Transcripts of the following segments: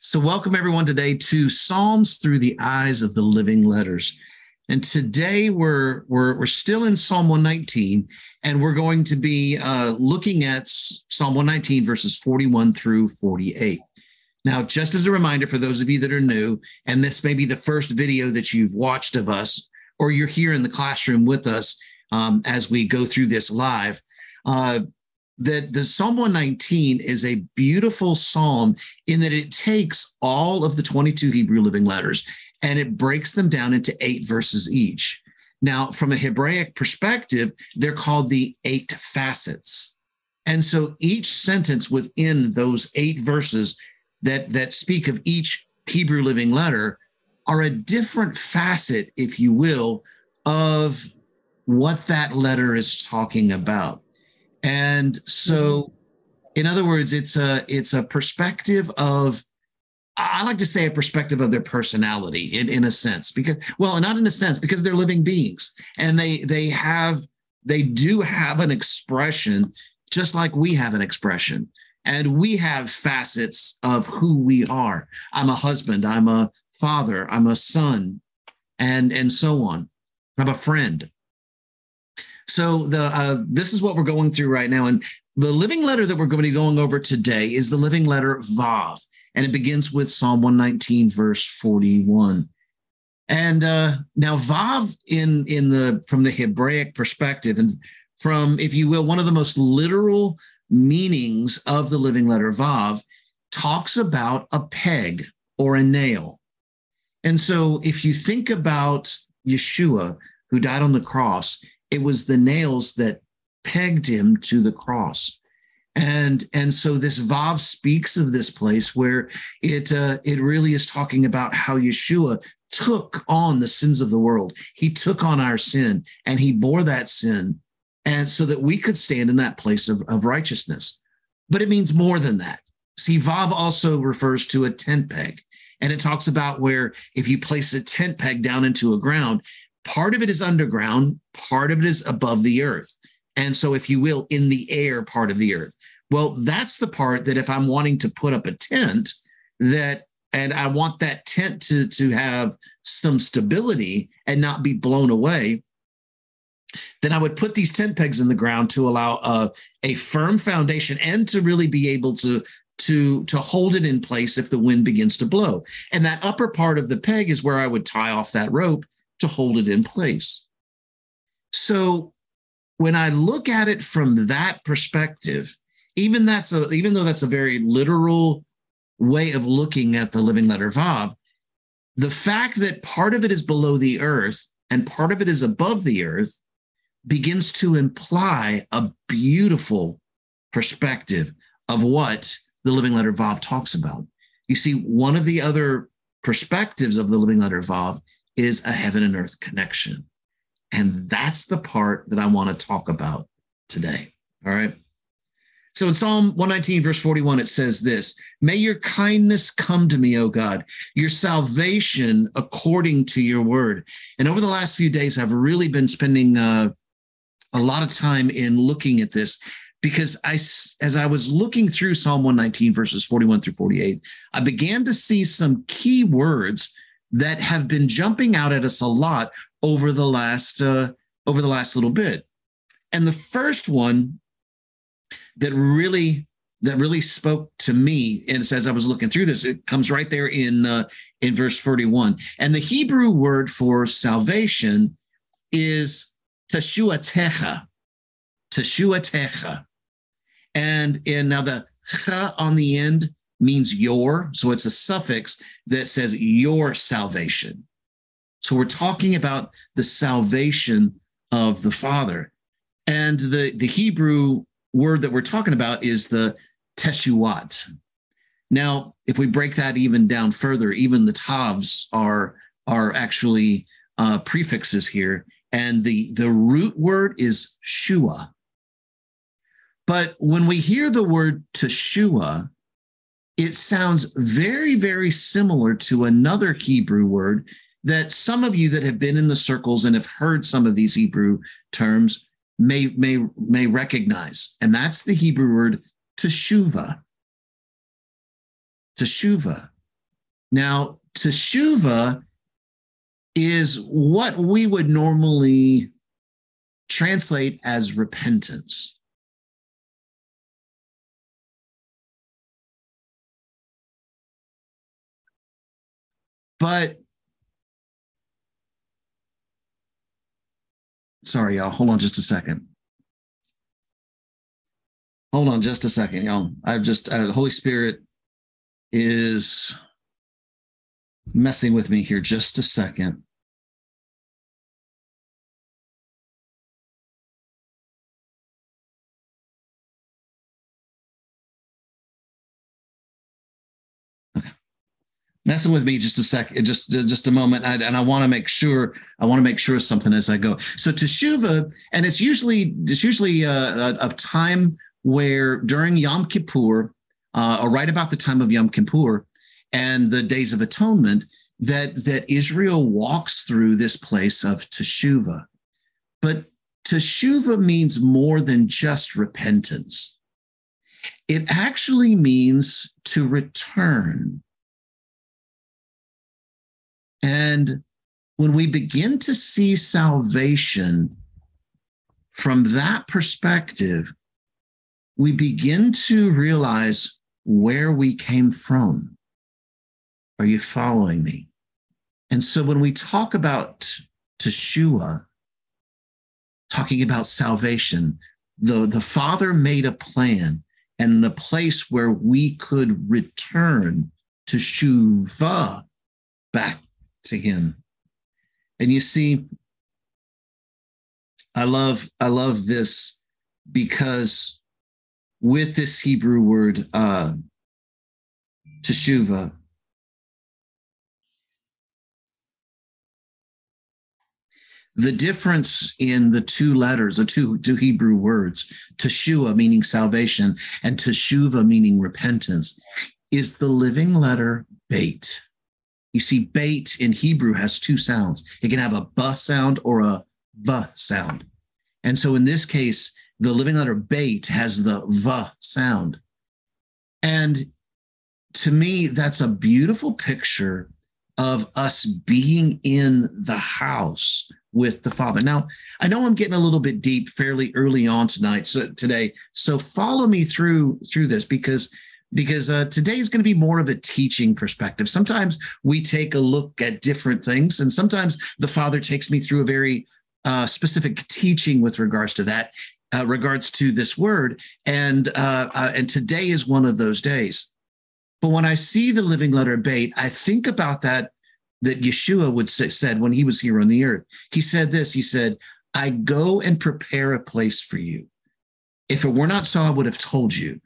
So, welcome everyone today to Psalms through the eyes of the living letters. And today we're we're we're still in Psalm 119, and we're going to be uh, looking at Psalm 119 verses 41 through 48. Now, just as a reminder for those of you that are new, and this may be the first video that you've watched of us, or you're here in the classroom with us um, as we go through this live, uh, that the Psalm 119 is a beautiful psalm in that it takes all of the 22 Hebrew living letters and it breaks them down into eight verses each. Now, from a Hebraic perspective, they're called the eight facets. And so each sentence within those eight verses that, that speak of each Hebrew living letter are a different facet, if you will, of what that letter is talking about. And so, mm-hmm. in other words, it's a it's a perspective of I like to say a perspective of their personality in, in a sense, because well, not in a sense, because they're living beings and they they have they do have an expression just like we have an expression. And we have facets of who we are. I'm a husband, I'm a father, I'm a son, and and so on. I'm a friend. So the uh, this is what we're going through right now, and the living letter that we're going to be going over today is the living letter Vav, and it begins with Psalm 119, verse 41. And uh, now Vav in in the from the Hebraic perspective, and from if you will, one of the most literal meanings of the living letter Vav talks about a peg or a nail. And so if you think about Yeshua, who died on the cross, it was the nails that pegged him to the cross. And and so this vav speaks of this place where it uh, it really is talking about how yeshua took on the sins of the world. He took on our sin and he bore that sin and so that we could stand in that place of, of righteousness. But it means more than that. See vav also refers to a tent peg and it talks about where if you place a tent peg down into a ground Part of it is underground, part of it is above the earth. And so, if you will, in the air part of the earth. Well, that's the part that if I'm wanting to put up a tent, that and I want that tent to, to have some stability and not be blown away, then I would put these tent pegs in the ground to allow a, a firm foundation and to really be able to to to hold it in place if the wind begins to blow. And that upper part of the peg is where I would tie off that rope to hold it in place. So when I look at it from that perspective, even that's a even though that's a very literal way of looking at the living letter Vav, the fact that part of it is below the earth and part of it is above the earth begins to imply a beautiful perspective of what the living letter Vav talks about. You see, one of the other perspectives of the living letter Vav is a heaven and earth connection. And that's the part that I want to talk about today. All right. So in Psalm 119, verse 41, it says this May your kindness come to me, O God, your salvation according to your word. And over the last few days, I've really been spending uh, a lot of time in looking at this because I, as I was looking through Psalm 119, verses 41 through 48, I began to see some key words that have been jumping out at us a lot over the last uh, over the last little bit. And the first one that really that really spoke to me, and as I was looking through this, it comes right there in uh, in verse 41. And the Hebrew word for salvation is teshuatecha, teshuatecha. And in now the on the end means your. So it's a suffix that says your salvation. So we're talking about the salvation of the Father. And the, the Hebrew word that we're talking about is the teshuat. Now, if we break that even down further, even the tavs are, are actually uh, prefixes here. And the, the root word is shua. But when we hear the word teshua, it sounds very, very similar to another Hebrew word that some of you that have been in the circles and have heard some of these Hebrew terms may may may recognize, and that's the Hebrew word teshuva. Teshuva. Now, teshuva is what we would normally translate as repentance. But sorry, y'all. Hold on just a second. Hold on just a second, y'all. I've just, uh, the Holy Spirit is messing with me here just a second. Messing with me just a second, just just a moment, I, and I want to make sure I want to make sure of something as I go. So teshuva, and it's usually it's usually a, a, a time where during Yom Kippur, uh, or right about the time of Yom Kippur, and the Days of Atonement, that that Israel walks through this place of teshuva, but teshuva means more than just repentance. It actually means to return and when we begin to see salvation from that perspective, we begin to realize where we came from. Are you following me? And so when we talk about Teshua, talking about salvation, the, the Father made a plan and a place where we could return to Shuva, back to him. And you see, I love I love this because with this Hebrew word uh, teshuva, the difference in the two letters, the two, two Hebrew words, teshua meaning salvation and teshuva meaning repentance, is the living letter Beit. You see, Beit in Hebrew has two sounds. It can have a b sound or a v sound. And so in this case, the living letter Beit has the v sound. And to me, that's a beautiful picture of us being in the house with the Father. Now, I know I'm getting a little bit deep fairly early on tonight, so today. So follow me through through this because because uh, today is going to be more of a teaching perspective. Sometimes we take a look at different things, and sometimes the Father takes me through a very uh, specific teaching with regards to that, uh, regards to this word, and uh, uh, and today is one of those days. But when I see the living letter Beit, I think about that that Yeshua would say, said when he was here on the earth. He said this. He said, "I go and prepare a place for you. If it were not so, I would have told you."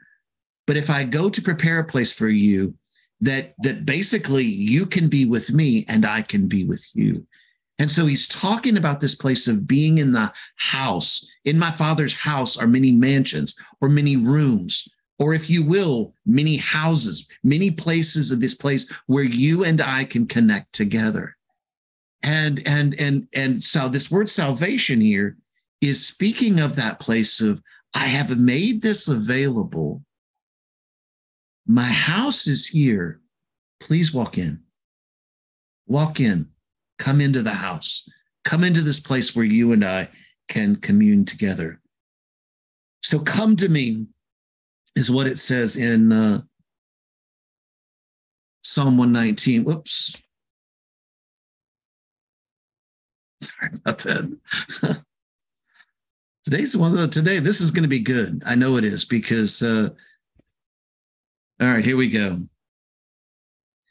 But if I go to prepare a place for you, that that basically you can be with me and I can be with you. And so he's talking about this place of being in the house. In my father's house are many mansions or many rooms, or if you will, many houses, many places of this place where you and I can connect together. And and and and so this word salvation here is speaking of that place of I have made this available my house is here. Please walk in. Walk in. Come into the house. Come into this place where you and I can commune together. So come to me is what it says in uh, Psalm 119. Whoops. Sorry about that. Today's one of the, today. This is going to be good. I know it is because uh, all right, here we go.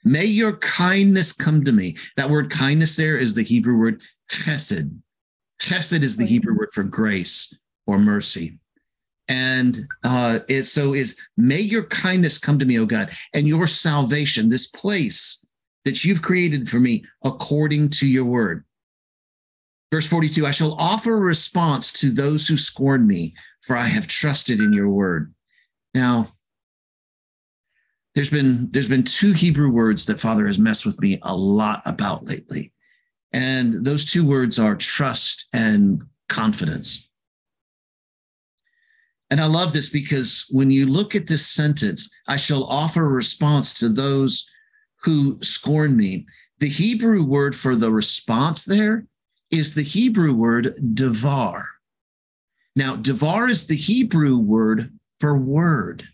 May your kindness come to me. That word kindness there is the Hebrew word chesed. Chesed is the Hebrew word for grace or mercy. And uh, it so is may your kindness come to me, O God, and your salvation, this place that you've created for me according to your word. Verse 42 I shall offer a response to those who scorn me, for I have trusted in your word. Now, there's been there's been two Hebrew words that Father has messed with me a lot about lately. And those two words are trust and confidence. And I love this because when you look at this sentence, I shall offer a response to those who scorn me. The Hebrew word for the response there is the Hebrew word devar. Now, devar is the Hebrew word for word.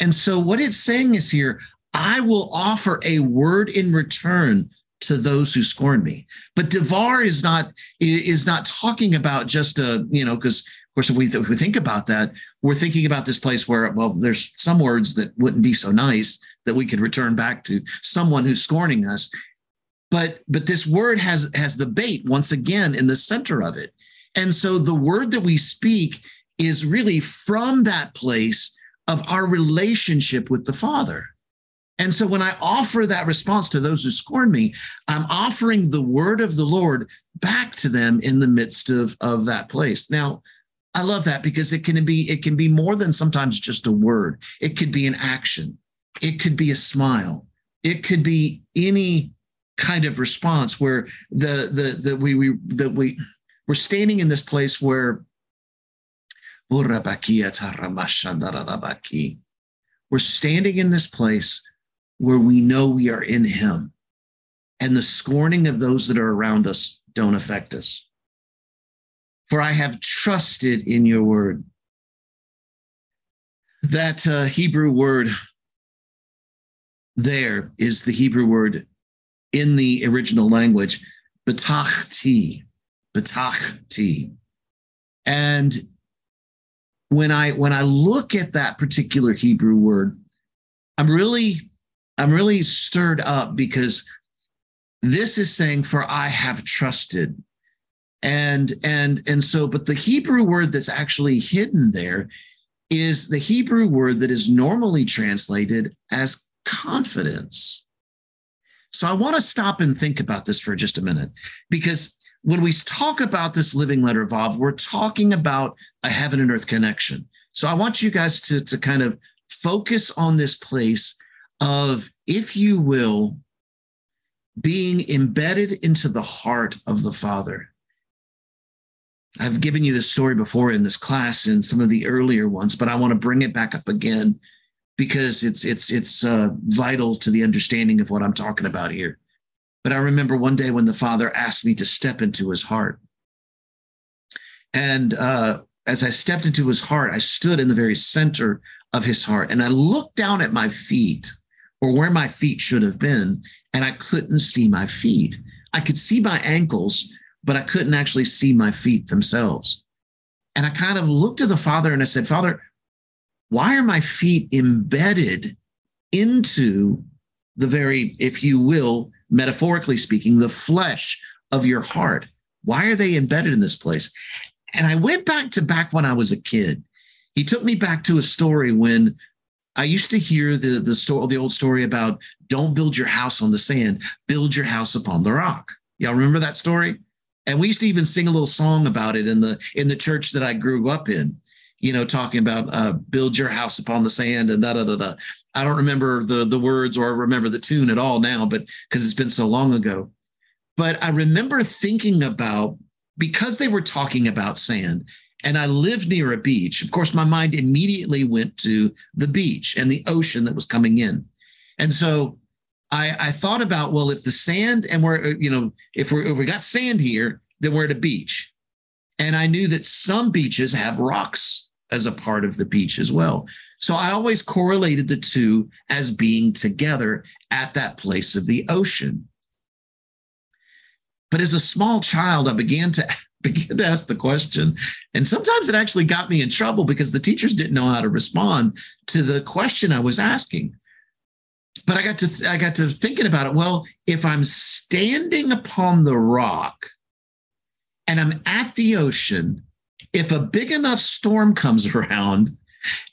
And so what it's saying is here, I will offer a word in return to those who scorn me. But devar is not is not talking about just a, you know, because of course if we, if we think about that, we're thinking about this place where, well, there's some words that wouldn't be so nice that we could return back to someone who's scorning us. But but this word has has the Beit once again in the center of it. And so the word that we speak is really from that place of our relationship with the Father. And so when I offer that response to those who scorn me, I'm offering the word of the Lord back to them in the midst of, of that place. Now, I love that because it can be it can be more than sometimes just a word. It could be an action. It could be a smile. It could be any kind of response where the the the we we that we we're standing in this place where we're standing in this place where we know we are in him and the scorning of those that are around us don't affect us. For I have trusted in your word. That uh, Hebrew word there is the Hebrew word in the original language, betachti, betachti. And when I when I look at that particular Hebrew word, I'm really I'm really stirred up because this is saying for I have trusted. And and and so but the Hebrew word that's actually hidden there is the Hebrew word that is normally translated as confidence. So I want to stop and think about this for just a minute because when we talk about this living letter of we're talking about a heaven and earth connection. So I want you guys to, to kind of focus on this place of, if you will, being embedded into the heart of the Father. I've given you this story before in this class in some of the earlier ones, but I want to bring it back up again because it's it's it's uh, vital to the understanding of what I'm talking about here. But I remember one day when the Father asked me to step into His heart, and uh, as I stepped into His heart, I stood in the very center of His heart, and I looked down at my feet, or where my feet should have been, and I couldn't see my feet. I could see my ankles, but I couldn't actually see my feet themselves. And I kind of looked at the Father and I said, Father, why are my feet embedded into the very, if you will, metaphorically speaking, the flesh of your heart? Why are they embedded in this place? And I went back to back when I was a kid. He took me back to a story when I used to hear the the story, the old story about don't build your house on the sand, build your house upon the rock. Y'all remember that story? And we used to even sing a little song about it in the in the church that I grew up in. You know, talking about uh, build your house upon the sand and da da da da. I don't remember the the words or remember the tune at all now, but because it's been so long ago. But I remember thinking about because they were talking about sand and I lived near a beach, of course, my mind immediately went to the beach and the ocean that was coming in. And so I, I thought about, well, if the sand and we're, uh, you know, if, we're, if we got sand here, then we're at a beach. And I knew that some beaches have rocks as a part of the beach as well. So I always correlated the two as being together at that place of the ocean. But as a small child, I began to began to ask the question. And sometimes it actually got me in trouble because the teachers didn't know how to respond to the question I was asking. But I got to th- I got to thinking about it. Well, if I'm standing upon the rock and I'm at the ocean, if a big enough storm comes around,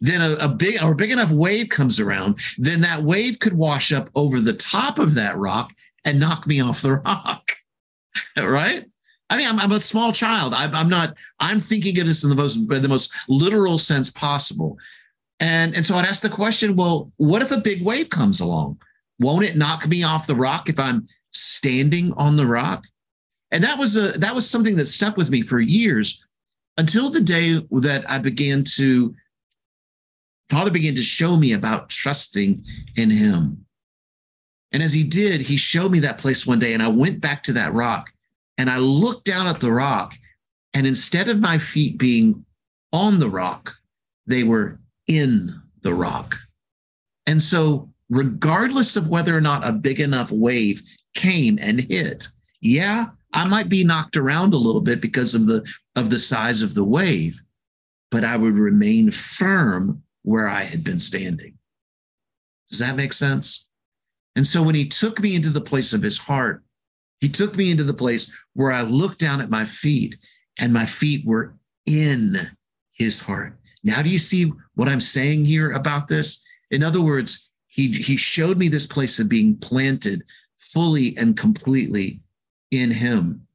then a, a big or big enough wave comes around, then that wave could wash up over the top of that rock and knock me off the rock. right? I mean, I'm, I'm a small child. I'm, I'm, not. I'm thinking of this in the most the most literal sense possible. And and so I'd ask the question: Well, what if a big wave comes along? Won't it knock me off the rock if I'm standing on the rock? And that was a that was something that stuck with me for years until the day that I began to Father began to show me about trusting in Him. And as he did, he showed me that place one day, and I went back to that rock and I looked down at the rock. And instead of my feet being on the rock, they were in the rock. And so, regardless of whether or not a big enough wave came and hit, yeah, I might be knocked around a little bit because of the of the size of the wave, but I would remain firm where I had been standing. Does that make sense? And so when he took me into the place of his heart, he took me into the place where I looked down at my feet and my feet were in his heart. Now, do you see what I'm saying here about this? In other words, he, he showed me this place of being planted fully and completely in him.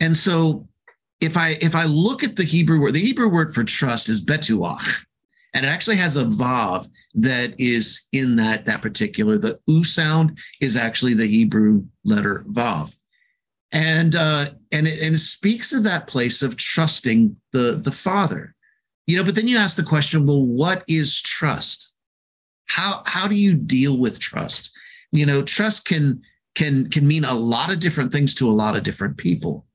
And so if I if I look at the Hebrew word, the Hebrew word for trust is betuach. And it actually has a vav that is in that, that particular, the u sound is actually the Hebrew letter vav. And uh, and it, and it speaks of that place of trusting the, the Father. You know, but then you ask the question, well, what is trust? How how do you deal with trust? You know, trust can can can mean a lot of different things to a lot of different people.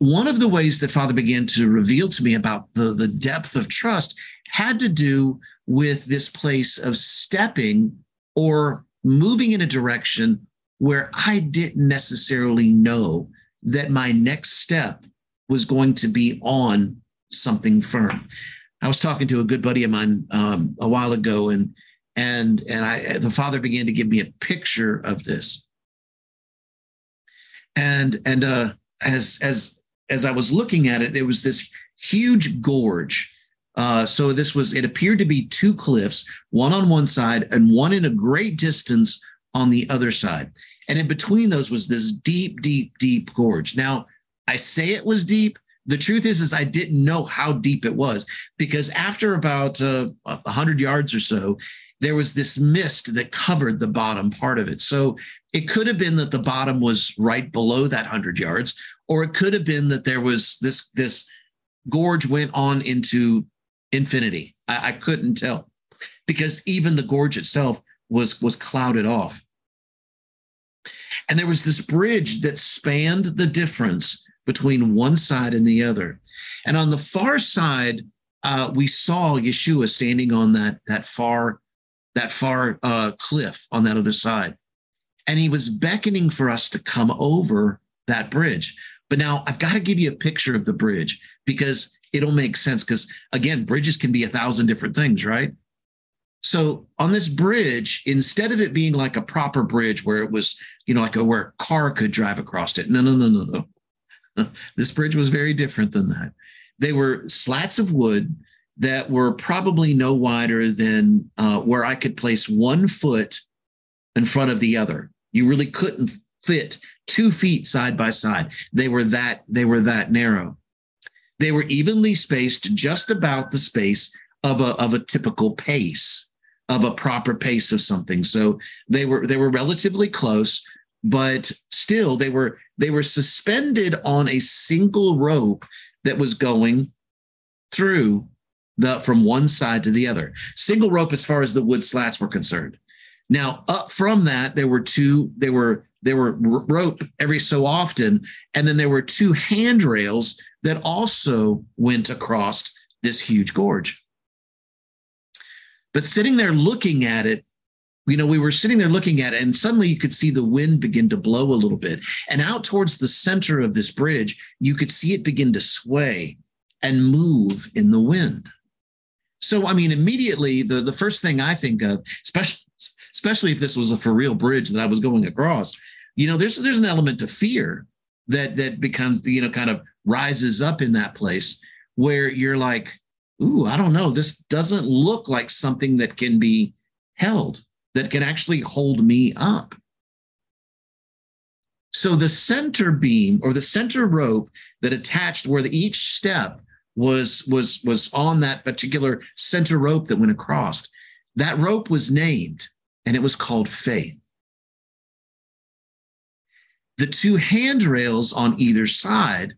One of the ways that Father began to reveal to me about the, the depth of trust had to do with this place of stepping or moving in a direction where I didn't necessarily know that my next step was going to be on something firm. I was talking to a good buddy of mine um, a while ago, and and and I the father began to give me a picture of this. And and uh, as as as I was looking at it, there was this huge gorge. Uh, so this was, it appeared to be two cliffs, one on one side and one in a great distance on the other side. And in between those was this deep, deep, deep gorge. Now, I say it was deep. The truth is, is I didn't know how deep it was because after about uh, 100 yards or so, there was this mist that covered the bottom part of it. So it could have been that the bottom was right below that 100 yards, or it could have been that there was this this gorge went on into infinity. I, I couldn't tell because even the gorge itself was was clouded off. And there was this bridge that spanned the difference between one side and the other. And on the far side, uh, we saw Yeshua standing on that that far that far uh, cliff on that other side, and he was beckoning for us to come over that bridge. But now I've got to give you a picture of the bridge because it'll make sense. Because again, bridges can be a thousand different things, right? So on this bridge, instead of it being like a proper bridge where it was, you know, like a, where a car could drive across it, no, no, no, no, no. this bridge was very different than that. They were slats of wood that were probably no wider than uh, where I could place one foot in front of the other. You really couldn't fit two feet side by side. They were that they were that narrow. They were evenly spaced, just about the space of a of a typical pace of a proper pace of something. So they were they were relatively close, but still they were they were suspended on a single rope that was going through the from one side to the other. Single rope as far as the wood slats were concerned. Now, up from that, there were two, there were there were rope every so often, and then there were two handrails that also went across this huge gorge. But sitting there looking at it, you know, we were sitting there looking at it, and suddenly you could see the wind begin to blow a little bit. And out towards the center of this bridge, you could see it begin to sway and move in the wind. So, I mean, immediately the, the first thing I think of, especially especially if this was a for real bridge that I was going across, you know, there's there's an element of fear that that becomes, you know, kind of rises up in that place where you're like, ooh, I don't know, this doesn't look like something that can be held, that can actually hold me up. So the center beam or the center rope that attached where the, each step was was was on that particular center rope that went across. That rope was named and it was called faith. The two handrails on either side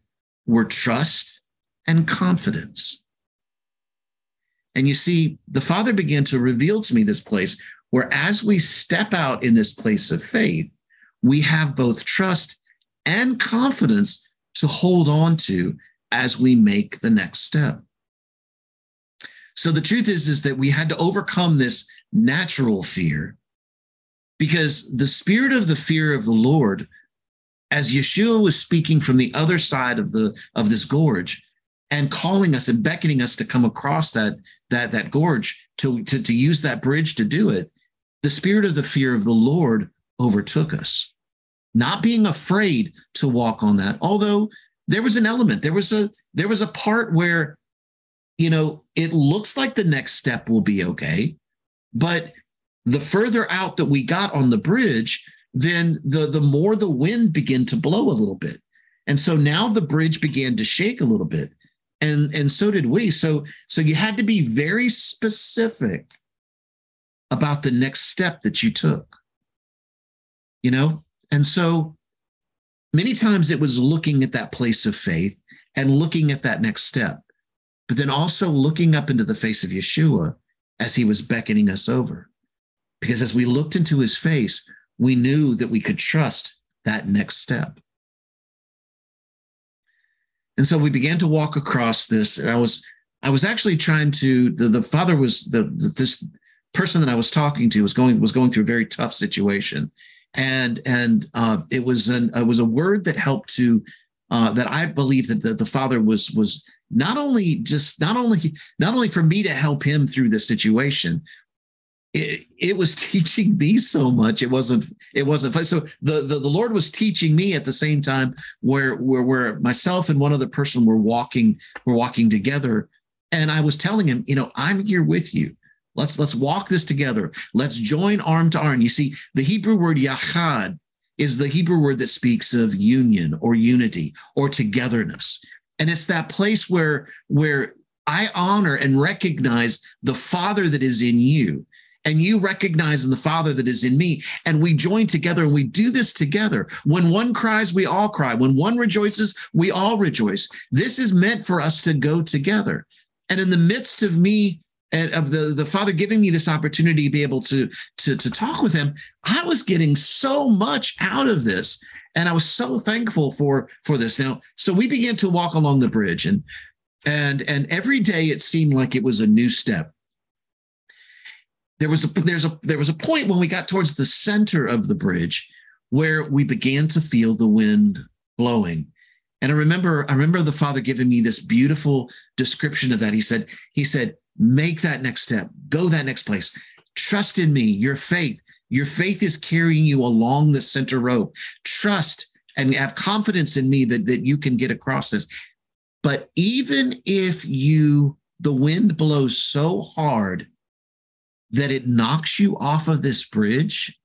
were trust and confidence. And you see, the Father began to reveal to me this place where, as we step out in this place of faith, we have both trust and confidence to hold on to as we make the next step. So the truth is, is that we had to overcome this natural fear because the spirit of the fear of the Lord, as Yeshua was speaking from the other side of the of this gorge and calling us and beckoning us to come across that that that gorge to, to, to use that bridge to do it, the spirit of the fear of the Lord overtook us. Not being afraid to walk on that, although there was an element, there was a there was a part where you know, it looks like the next step will be okay. But the further out that we got on the bridge, then the, the more the wind began to blow a little bit. And so now the bridge began to shake a little bit. And, and so did we. So, so you had to be very specific about the next step that you took. You know? And so many times it was looking at that place of faith and looking at that next step but then also looking up into the face of Yeshua as he was beckoning us over. Because as we looked into his face, we knew that we could trust that next step. And so we began to walk across this. And I was, I was actually trying to, the, the father was the, the this person that I was talking to was going, was going through a very tough situation. And, and uh, it was an, it was a word that helped to, uh, that I believe that the, the father was, was not only just not only not only for me to help him through this situation it, it was teaching me so much. It wasn't it wasn't so the, the the lord was teaching me at the same time where where where myself and one other person were walking were walking together. And i was telling him you know i'm here with you. Let's let's walk this together. Let's join arm to arm. You see the hebrew word yachad is the hebrew word that speaks of union or unity or togetherness. And it's that place where where i honor and recognize the father that is in you and you recognize in the father that is in me. And we join together and we do this together. When one cries we all cry. When one rejoices we all rejoice. This is meant for us to go together. And in the midst of me of the the father giving me this opportunity to be able to to to talk with him i was getting so much out of this and I was so thankful for for this. Now, so we began to walk along the bridge, and and and every day it seemed like it was a new step. There was a there's a there was a point when we got towards the center of the bridge where we began to feel the wind blowing. And I remember, I remember the father giving me this beautiful description of that. He said, he said, make that next step, go that next place, trust in me, your faith, your faith is carrying you along the center road. Trust and have confidence in me that, that you can get across this. But even if you, the wind blows so hard that it knocks you off of this bridge,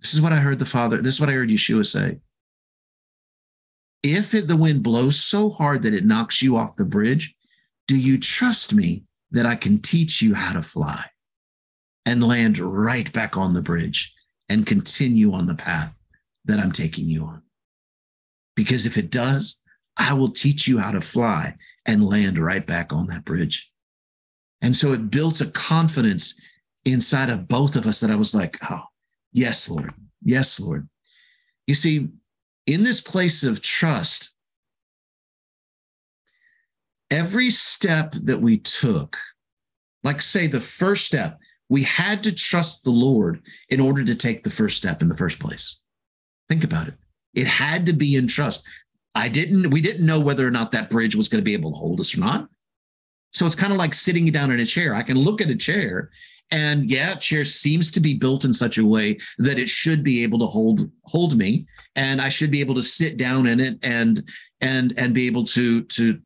this is what I heard the Father, this is what I heard Yeshua say. If it, the wind blows so hard that it knocks you off the bridge, do you trust me that I can teach you how to fly? and land right back on the bridge and continue on the path that I'm taking you on. Because if it does, I will teach you how to fly and land right back on that bridge. And so it built a confidence inside of both of us that I was like, oh, yes, Lord. Yes, Lord. You see, in this place of trust, every step that we took, like say the first step, we had to trust the Lord in order to take the first step in the first place. Think about it. It had to be in trust. I didn't, we didn't know whether or not that bridge was going to be able to hold us or not. So it's kind of like sitting down in a chair. I can look at a chair and yeah, chair seems to be built in such a way that it should be able to hold hold me and I should be able to sit down in it and and and be able to to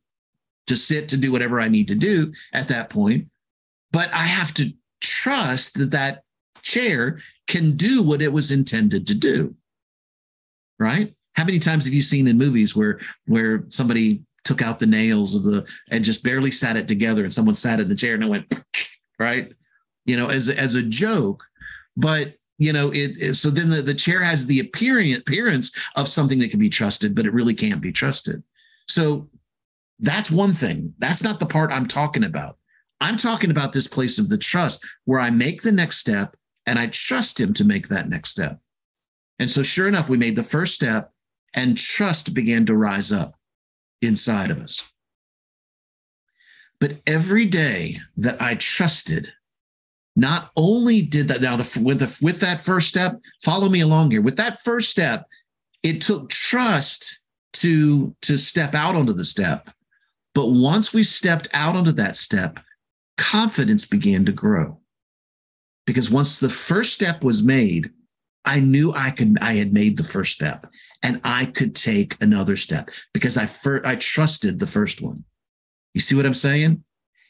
to sit to do whatever I need to do at that point. But I have to trust that that chair can do what it was intended to do. Right? How many times have you seen in movies where where somebody took out the nails of the and just barely sat it together and someone sat in the chair and it went right? You know, as as a joke, but you know it, so then the, the chair has the appearance appearance of something that can be trusted but it really can't be trusted so that's one thing that's not the part i'm talking about I'm talking about this place of the trust where I make the next step and I trust him to make that next step. And so, sure enough, we made the first step and trust began to rise up inside of us. But every day that I trusted, not only did that now the, with the, with that first step, follow me along here. With that first step, it took trust to to step out onto the step. But once we stepped out onto that step, confidence began to grow. Because once the first step was made, I knew I could I had made the first step and I could take another step because I fir- I trusted the first one. You see what I'm saying?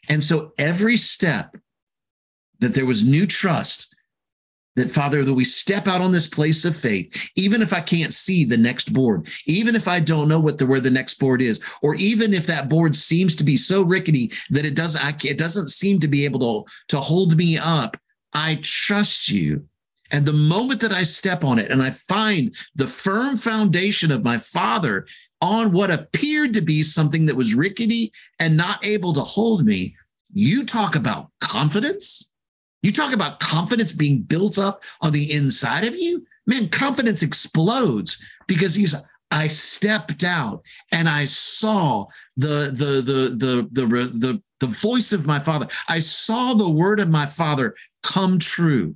And so every step that there was new trust that Father, that we step out on this place of faith, even if I can't see the next board, even if I don't know what the where the next board is, or even if that board seems to be so rickety that it doesn't I, it doesn't seem to be able to, to hold me up, I trust you. And the moment that I step on it and I find the firm foundation of my Father on what appeared to be something that was rickety and not able to hold me, you talk about confidence you talk about confidence being built up on the inside of you. Man, confidence explodes because he's I stepped out and I saw the the the the the the, the voice of my father. I saw the word of my father come true.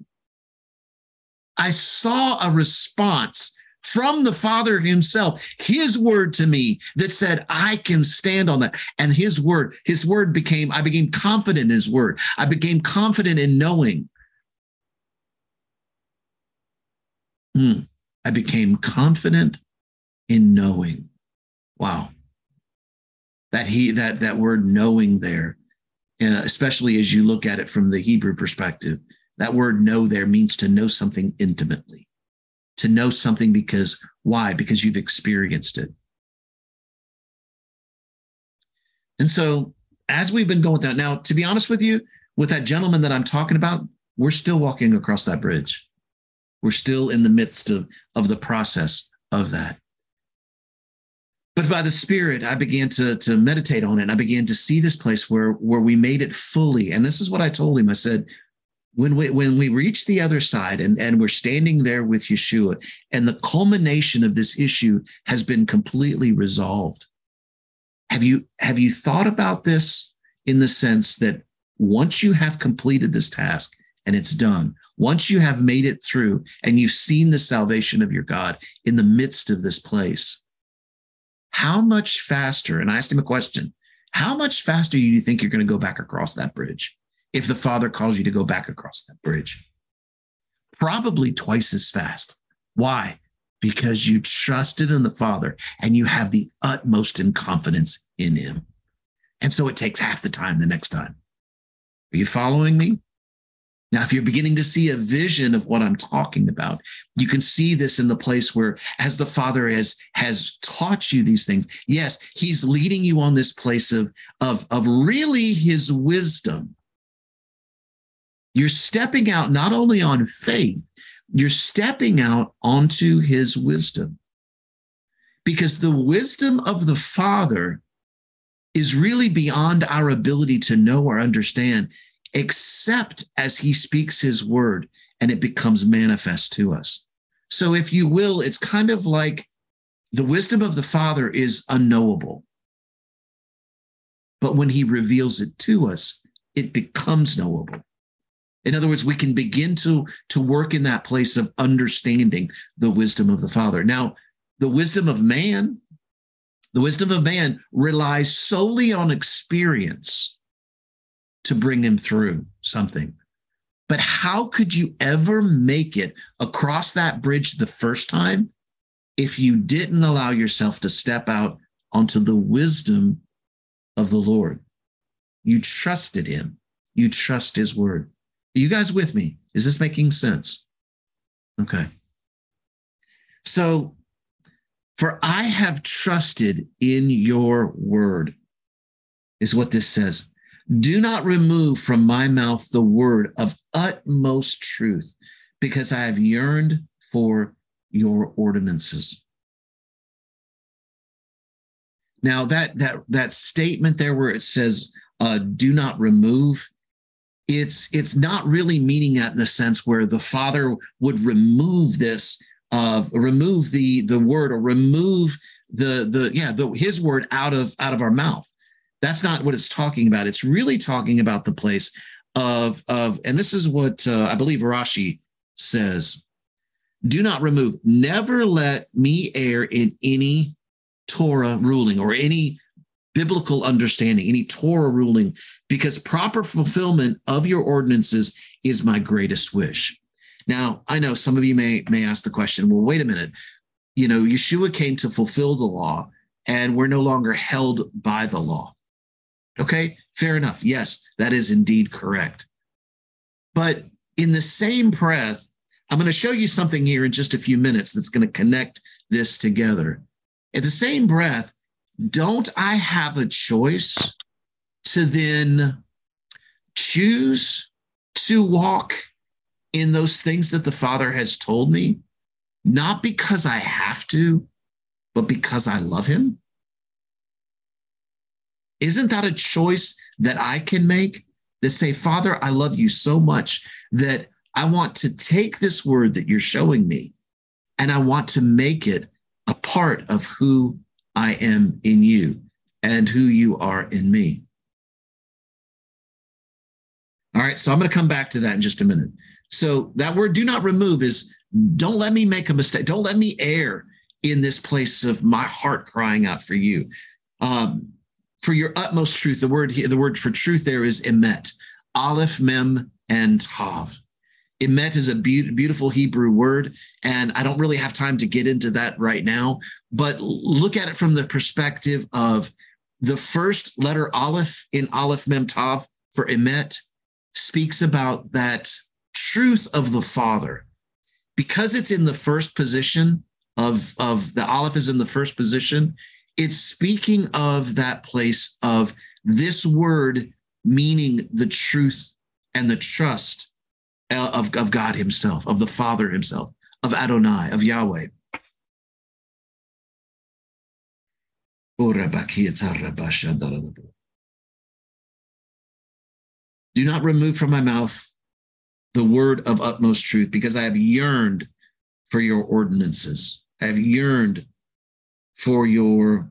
I saw a response from the Father himself, his word to me that said, I can stand on that. And his word, his word became, I became confident in his word. I became confident in knowing. Hmm. I became confident in knowing. Wow. That he that that word knowing there, uh, especially as you look at it from the Hebrew perspective, that word know there means to know something intimately to know something because why? Because you've experienced it. And so, as we've been going that, now, to be honest with you, with that gentleman that I'm talking about, we're still walking across that bridge. We're still in the midst of, of the process of that. But by the Spirit, I began to, to meditate on it. And I began to see this place where, where we made it fully. And this is what I told him. I said, when we when we reach the other side and, and we're standing there with Yeshua, and the culmination of this issue has been completely resolved. Have you have you thought about this in the sense that once you have completed this task and it's done, once you have made it through and you've seen the salvation of your God in the midst of this place, how much faster? And I asked him a question: How much faster do you think you're going to go back across that bridge? If the Father calls you to go back across that bridge? Probably twice as fast. Why? Because you trusted in the Father and you have the utmost in confidence in Him. And so it takes half the time the next time. Are you following me? Now, if you're beginning to see a vision of what I'm talking about, you can see this in the place where, as the Father has has taught you these things, yes, He's leading you on this place of of of really His wisdom, you're stepping out not only on faith, you're stepping out onto his wisdom. Because the wisdom of the Father is really beyond our ability to know or understand, except as he speaks his word and it becomes manifest to us. So, if you will, it's kind of like the wisdom of the Father is unknowable. But when he reveals it to us, it becomes knowable. In other words, we can begin to, to work in that place of understanding the wisdom of the Father. Now, the wisdom of man, the wisdom of man relies solely on experience to bring him through something. But how could you ever make it across that bridge the first time if you didn't allow yourself to step out onto the wisdom of the Lord? You trusted him, you trust his word. Are you guys with me? Is this making sense? Okay. So, for I have trusted in your word, is what this says. Do not remove from my mouth the word of utmost truth, because I have yearned for your ordinances. Now that that that statement there where it says, uh, do not remove, it's it's not really meaning that in the sense where the Father would remove this, uh, remove the the word or remove the the yeah the his word out of out of our mouth. That's not what it's talking about. It's really talking about the place of of and this is what uh, I believe Rashi says. Do not remove. Never let me err in any Torah ruling or any biblical understanding, any Torah ruling, because proper fulfillment of your ordinances is my greatest wish. Now, I know some of you may may ask the question, well, wait a minute. You know, Yeshua came to fulfill the law, and we're no longer held by the law. Okay, fair enough. Yes, that is indeed correct. But in the same breath, I'm going to show you something here in just a few minutes that's going to connect this together. At the same breath, don't I have a choice to then choose to walk in those things that the Father has told me? Not because I have to, but because I love Him? Isn't that a choice that I can make? That say, Father, I love you so much that I want to take this word that you're showing me and I want to make it a part of who I am in you and who you are in me. All right, so I'm going to come back to that in just a minute. So that word do not remove is don't let me make a mistake. Don't let me err in this place of my heart crying out for you. Um, for your utmost truth, the word the word for truth there is emet, aleph, mem, and tav. Emet is a be- beautiful Hebrew word, and I don't really have time to get into that right now. But look at it from the perspective of the first letter Aleph in Aleph Mem Tav for Emet speaks about that truth of the Father. Because it's in the first position of, of the Aleph is in the first position, it's speaking of that place of this word meaning the truth and the trust uh, of, of God Himself, of the Father Himself, of Adonai, of Yahweh. Do not remove from my mouth the word of utmost truth, because I have yearned for your ordinances. I have yearned for your.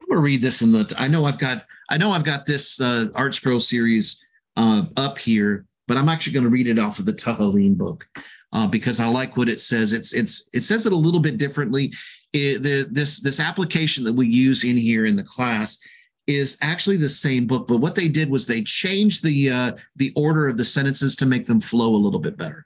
I'm gonna read this in the. I know I've got. I know I've got this uh, ArtScroll series uh, up here but I'm actually going to read it off of the Tehillim book uh, because I like what it says. It's it's it says it a little bit differently. It, the, this this application that we use in here in the class is actually the same book, but what they did was they changed the uh, the order of the sentences to make them flow a little bit better.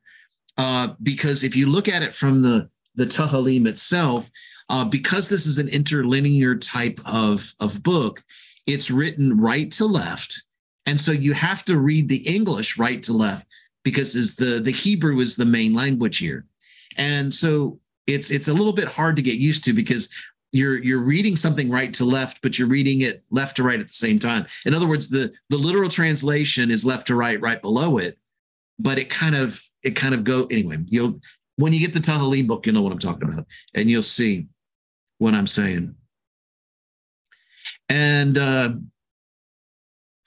Uh, because if you look at it from the the Tehillim itself, uh, because this is an interlinear type of of book, it's written right to left and so you have to read the English right to left because is the the Hebrew is the main language here. And so it's it's a little bit hard to get used to because you're you're reading something right to left but you're reading it left to right at the same time in other words the the literal translation is left to right right below it but it kind of it kind of go anyway you'll when you get the Tehillim book you'll know what i'm talking about and you'll see what i'm saying and uh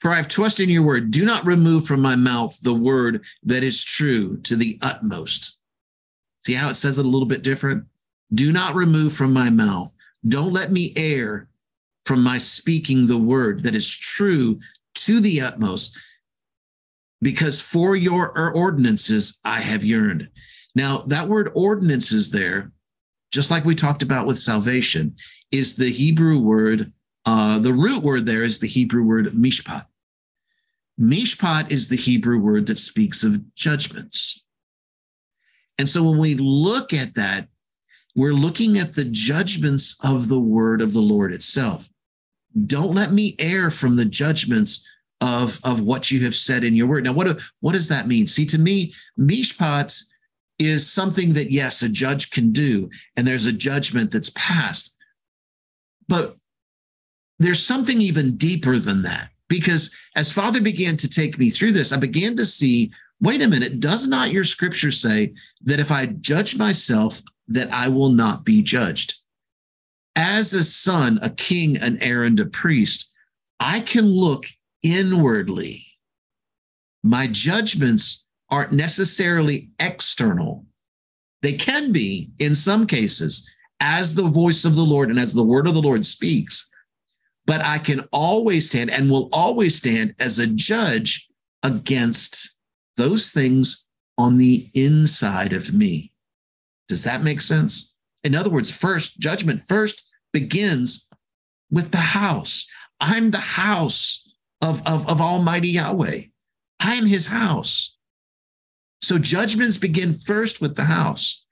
for I have trusted in your word. Do not remove from my mouth the word that is true to the utmost. See how it says it a little bit different? Do not remove from my mouth. Don't let me err from my speaking the word that is true to the utmost, because for your ordinances I have yearned. Now, that word ordinances there, just like we talked about with salvation, is the Hebrew word, uh, the root word there is the Hebrew word mishpat. Mishpat is the Hebrew word that speaks of judgments. And so when we look at that, we're looking at the judgments of the word of the Lord itself. Don't let me err from the judgments of, of what you have said in your word. Now, what, what does that mean? See, to me, mishpat is something that, yes, a judge can do, and there's a judgment that's passed. But there's something even deeper than that. Because as Father began to take me through this, I began to see wait a minute, does not your scripture say that if I judge myself, that I will not be judged? As a son, a king, an heir, and a priest, I can look inwardly. My judgments aren't necessarily external. They can be in some cases as the voice of the Lord and as the word of the Lord speaks. But I can always stand and will always stand as a judge against those things on the inside of me. Does that make sense? In other words, first, judgment first begins with the house. I'm the house of, of, of Almighty Yahweh. I am his house. So judgments begin first with the house.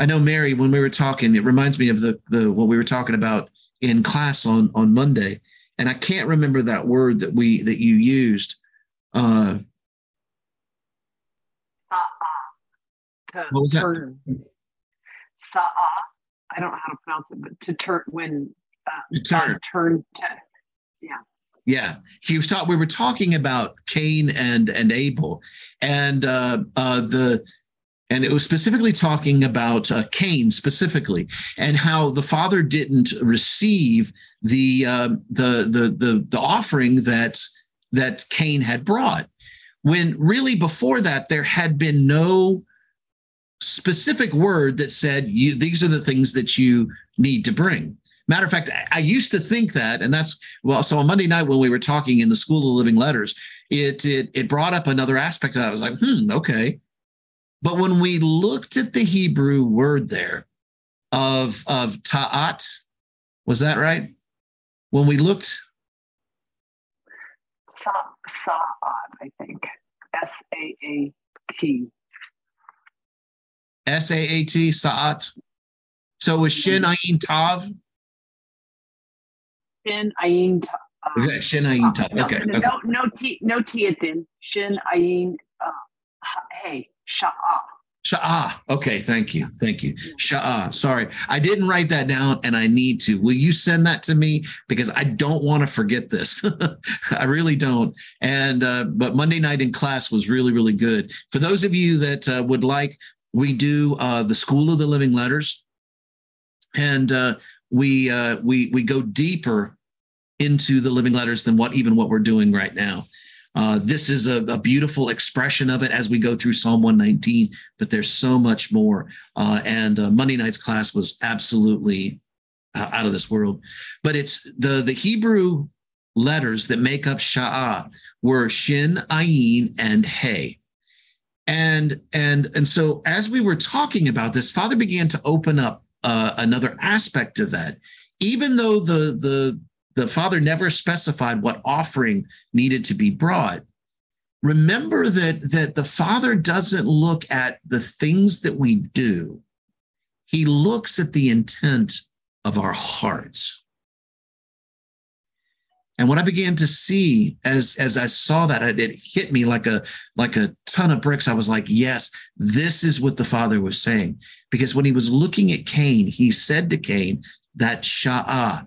I know Mary, when we were talking, it reminds me of the, the what we were talking about in class on, on Monday. And I can't remember that word that we that you used. Uh, to what was that? turn. I don't know how to pronounce it, but to turn when uh, to turn. turn to yeah. Yeah, he was talking. We were talking about Cain and and Abel, and uh, uh, the and it was specifically talking about uh, Cain specifically, and how the father didn't receive the um, the the the the offering that that Cain had brought, when really before that there had been no specific word that said you these are the things that you need to bring. Matter of fact i used to think that and that's well so on monday night when we were talking in the school of living letters it it, it brought up another aspect of that i was like hmm okay. But when we looked at the hebrew word there of of ta'at was that right? When we looked? Sa'at i think. S-a-a-t S A A T, Sa'at. So was Shin Ayin Tav? Shin Ayin Tav. Okay, Shin Ayin Tav. No, okay. No, okay. no, no T, no T at the end. Shin Ayin, uh, hey, Sha'ah. Sha'ah. Okay, thank you. Thank you. Sha'ah. Sorry. I didn't write that down and I need to. Will you send that to me? Because I don't want to forget this. I really don't. And, uh, but Monday night in class was really, really good. For those of you that uh, would like, we do uh, the School of the Living Letters, and uh, we uh, we we go deeper into the living letters than what even what we're doing right now. Uh, this is a, a, beautiful expression of it as we go through Psalm 119, but there's so much more. Uh, and uh, Monday night's class was absolutely out of this world. But it's the the Hebrew letters that make up Sha'ah were Shin, Ayin, and Hey and and and so as we were talking about this father began to open up uh, another aspect of that. Even though the the the father never specified what offering needed to be brought remember that that the father doesn't look at the things that we do. He looks at the intent of our hearts and what I began to see as as I saw that, it hit me like a like a ton of bricks. I was like, yes, this is what the father was saying. Because when he was looking at Cain, he said to Cain that sha'ah,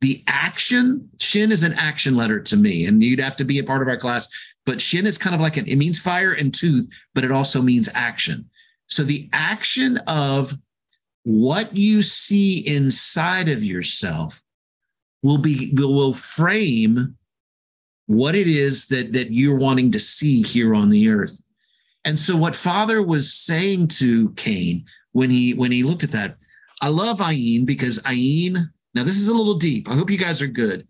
the action, shin is an action letter to me, and you'd have to be a part of our class. But shin is kind of like an, it means fire and tooth, but it also means action. So the action of what you see inside of yourself will be will, will frame what it is that that you're wanting to see here on the earth. And so what Father was saying to Cain when he when he looked at that, I love Ayin because Ayin, now this is a little deep. I hope you guys are good.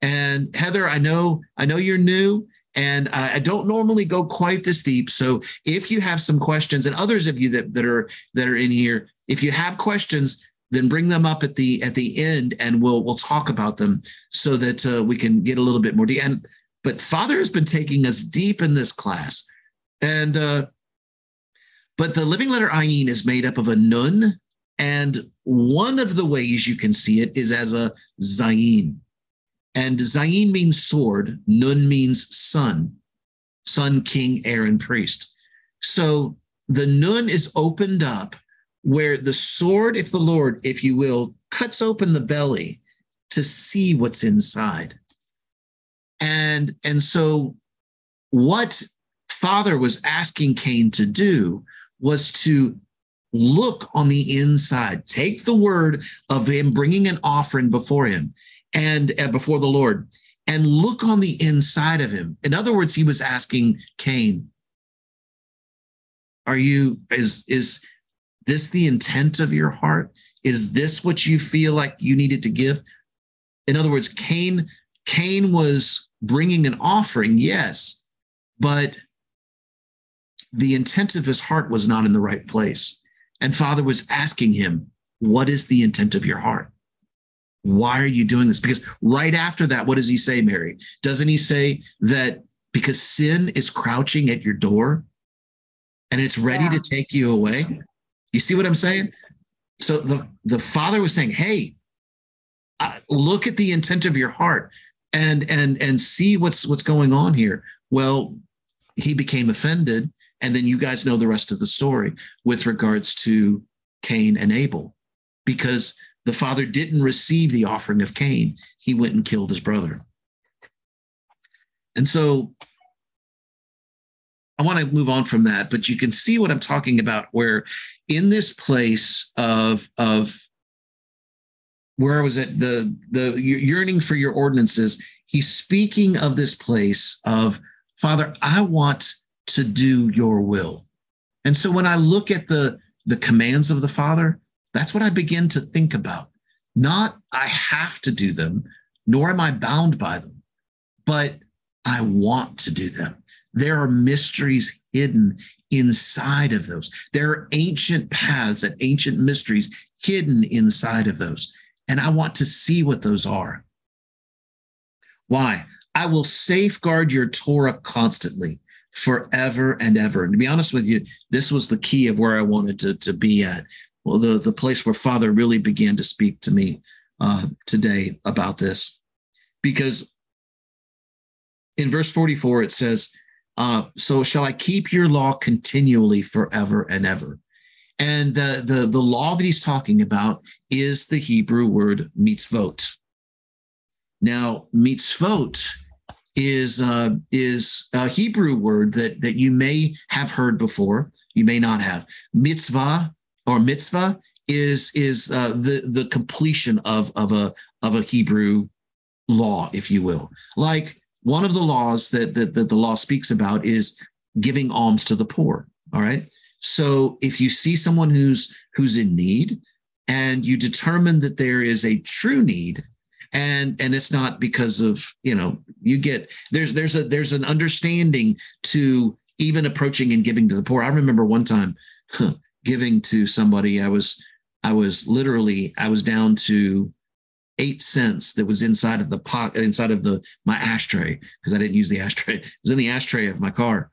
And Heather, I know I know you're new and I, I don't normally go quite this deep. So if you have some questions and others of you that, that are that are in here, if you have questions, then bring them up at the at the end and we'll we'll talk about them so that uh, we can get a little bit more deep and but father has been taking us deep in this class. And uh but the living letter ayin is made up of a nun and one of the ways you can see it is as a zayin. And zayin means sword nun means son son king aaron priest. So the nun is opened up where the sword, if the Lord, if you will, cuts open the belly to see what's inside. And, and so what Father was asking Cain to do was to look on the inside, take the word of him bringing an offering before him and uh, before the Lord, and look on the inside of him. In other words, he was asking Cain, are you is is this the intent of your heart? Is this what you feel like you needed to give? In other words, Cain Cain was bringing an offering, yes, but the intent of his heart was not in the right place. And Father was asking him, What is the intent of your heart? Why are you doing this? Because right after that, what does he say, Mary? Doesn't he say that because sin is crouching at your door and it's ready yeah. to take you away? You see what I'm saying? So the, the father was saying, Hey, uh, look at the intent of your heart and and and see what's what's going on here. Well, he became offended and then you guys know the rest of the story with regards to Cain and Abel, because the father didn't receive the offering of Cain. He went and killed his brother. And so I want to move on from that, but you can see what I'm talking about, where in this place of, of where I was at the the yearning for your ordinances, he's speaking of this place of Father, I want to do your will. And so when I look at the, the commands of the Father, that's what I begin to think about. Not I have to do them, nor am I bound by them, but I want to do them. There are mysteries hidden inside of those. There are ancient paths and ancient mysteries hidden inside of those. And I want to see what those are. Why? I will safeguard your Torah constantly forever and ever. And to be honest with you, this was the key of where I wanted to, to be at. Well, the, the place where Father really began to speak to me uh, today about this. Because in verse 44, it says, uh, So shall I keep your law continually forever and ever. And the, the, the law that he's talking about is the Hebrew word mitzvot. Now, mitzvot is uh, is a Hebrew word that that you may have heard before, you may not have. Mitzvah or mitzvah is is uh, the the completion of of a of a Hebrew law, if you will. Like one of the laws that that, that the law speaks about is giving alms to the poor. All right. So if you see someone who's who's in need and you determine that there is a true need, and and it's not because of you know you get there's there's a there's an understanding to even approaching and giving to the poor i remember one time huh, giving to somebody i was i was literally i was down to eight cents that was inside of the pot inside of the my ashtray because i didn't use the ashtray it was in the ashtray of my car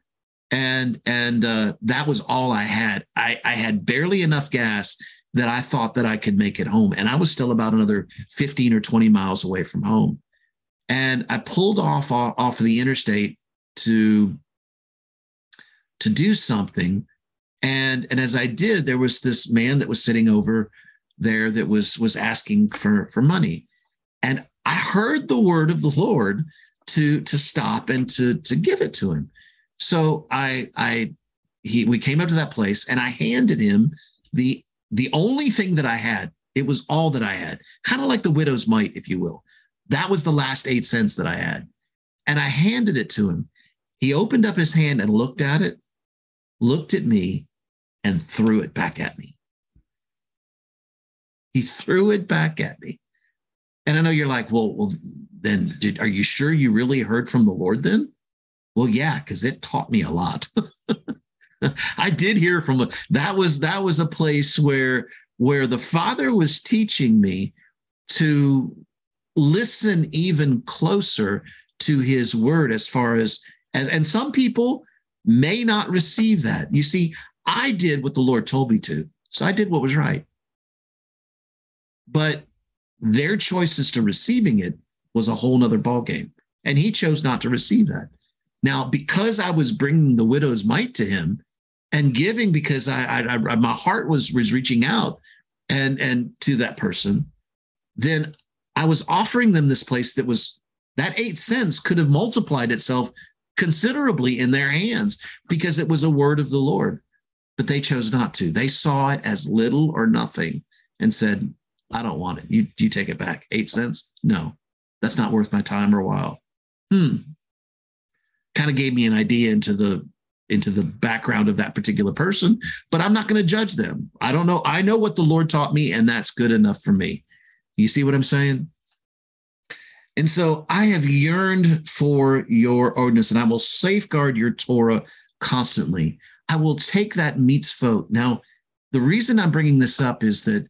and and uh, that was all i had i i had barely enough gas that I thought that I could make it home. And I was still about another 15 or 20 miles away from home. And I pulled off off of the interstate to to do something. And and as I did, there was this man that was sitting over there that was was asking for for money. And I heard the word of the Lord to to stop and to to give it to him. So I I he we came up to that place and I handed him the the only thing that I had, it was all that I had, kind of like the widow's mite, if you will. That was the last eight cents that I had. And I handed it to him. He opened up his hand and looked at it, looked at me, and threw it back at me. He threw it back at me. And I know you're like, well, well, then did are you sure you really heard from the Lord then? Well, yeah, because it taught me a lot. I did hear from that was that was a place where where the father was teaching me to listen even closer to his word as far as as and some people may not receive that. You see, I did what the Lord told me to. So I did what was right. But their choices to receiving it was a whole nother ballgame. And he chose not to receive that. Now, because I was bringing the widow's mite to him, and giving because I, I, I, my heart was was reaching out and and to that person then i was offering them this place that was that eight cents could have multiplied itself considerably in their hands because it was a word of the lord but they chose not to they saw it as little or nothing and said i don't want it you you take it back eight cents no That's not worth my time or while. Hmm. Kind of gave me an idea into the into the background of that particular person, but I'm not going to judge them. I don't know. I know what the Lord taught me, and that's good enough for me. You see what I'm saying? And so I have yearned for your ordinance, and I will safeguard your Torah constantly. I will take that mitzvot. Now, the reason I'm bringing this up is that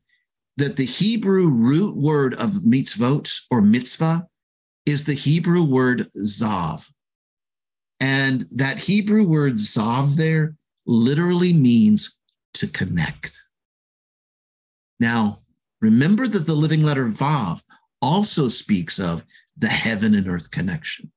that the Hebrew root word of mitzvot or mitzvah is the Hebrew word zav. And that Hebrew word zav there literally means to connect. Now, remember that the living letter vav also speaks of the heaven and earth connection.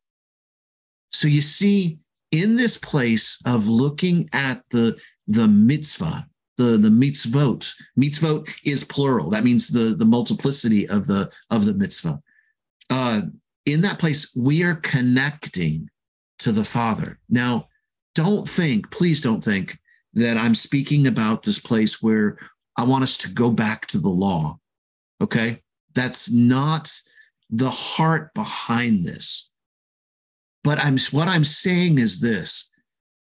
So you see, in this place of looking at the, the mitzvah, the the mitzvot. Mitzvot is plural. That means the the multiplicity of the of the mitzvah. Uh, in that place, we are connecting to the Father. Now, don't think, please don't think that I'm speaking about this place where I want us to go back to the law. Okay, that's not the heart behind this. But I'm what I'm saying is this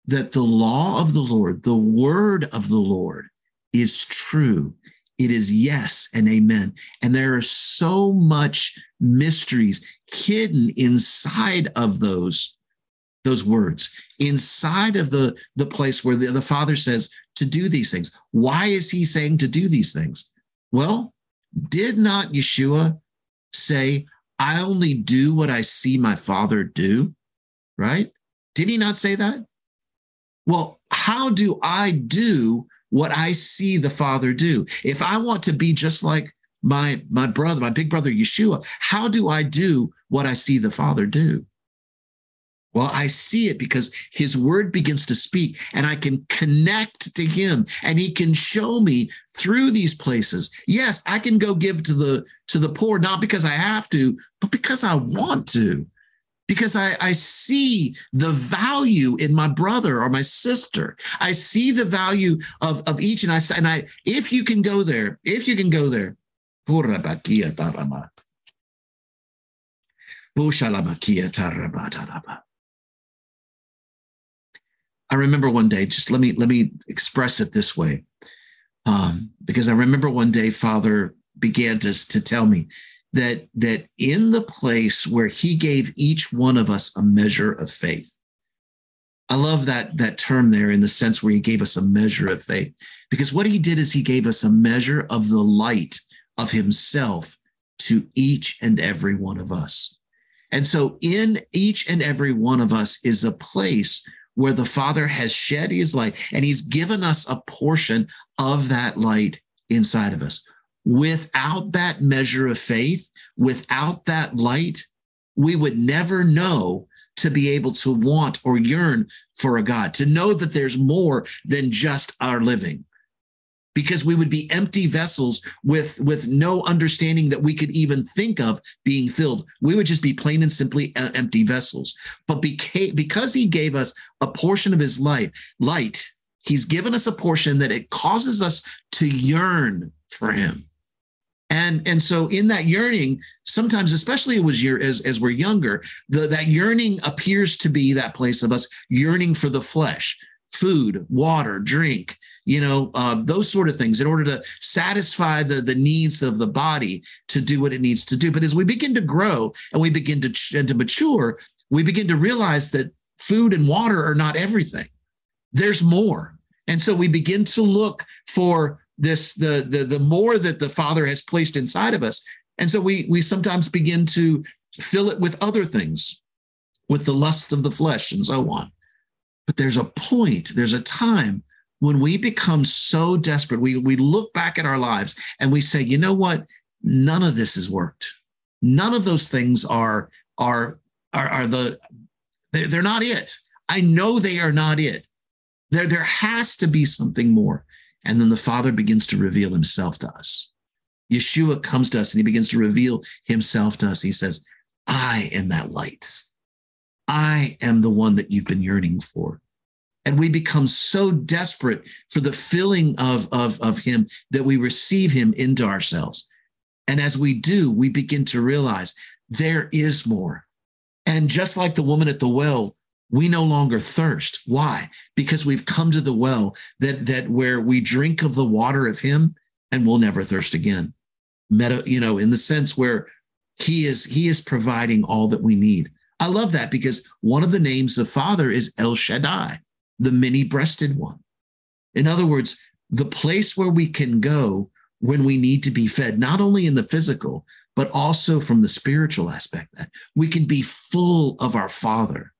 that the law of the Lord, the word of the Lord is true. It is yes and amen. And there are so much mysteries hidden inside of those those words inside of the the place where the, the father says to do these things why is he saying to do these things well did not yeshua say i only do what i see my father do right did he not say that well, how do I do what I see the Father do? If I want to be just like my my brother, my big brother Yeshua, how do I do what I see the Father do? Well, I see it because his word begins to speak and I can connect to him and he can show me through these places. Yes, I can go give to the to the poor not because I have to, but because I want to because I, I see the value in my brother or my sister. I see the value of, of each. And I and I if you can go there, if you can go there, I remember one day, just let me let me express it this way. Um, because I remember one day Father began to, to tell me that that in the place where he gave each one of us a measure of faith. I love that that term there in the sense where he gave us a measure of faith because what he did is he gave us a measure of the light of himself to each and every one of us. And so in each and every one of us is a place where the father has shed his light and he's given us a portion of that light inside of us Without that measure of faith, without that light, we would never know to be able to want or yearn for a God, to know that there's more than just our living. Because we would be empty vessels with, with no understanding that we could even think of being filled. We would just be plain and simply empty vessels. But beca- because he gave us a portion of his life, light, he's given us a portion that it causes us to yearn for him and and so in that yearning sometimes especially it was year as, as we're younger the, that yearning appears to be that place of us yearning for the flesh food water drink you know uh, those sort of things in order to satisfy the the needs of the body to do what it needs to do. But as we begin to grow and we begin to, to mature we begin to realize that food and water are not everything. There's more. And so we begin to look for this the the the more that the father has placed inside of us. And so we we sometimes begin to fill it with other things with the lusts of the flesh and so on. But there's a point there's a time when we become so desperate. We we look back at our lives and we say you know what? None of this has worked. None of those things are are are, are the they're, not it. I know they are not it. There there has to be something more and then the Father begins to reveal himself to us. Yeshua comes to us and he begins to reveal himself to us. He says, I am that light. I am the one that you've been yearning for. And we become so desperate for the filling of, of, of him that we receive him into ourselves. And as we do, we begin to realize there is more. And just like the woman at the well, we no longer thirst. Why? Because we've come to the well that that where we drink of the water of him and we'll never thirst again. Meta, you know, in the sense where he is he is providing all that we need. I love that because one of the names of Father is El Shaddai, the many-breasted one. In other words, the place where we can go when we need to be fed, not only in the physical, but also from the spiritual aspect, that we can be full of our Father.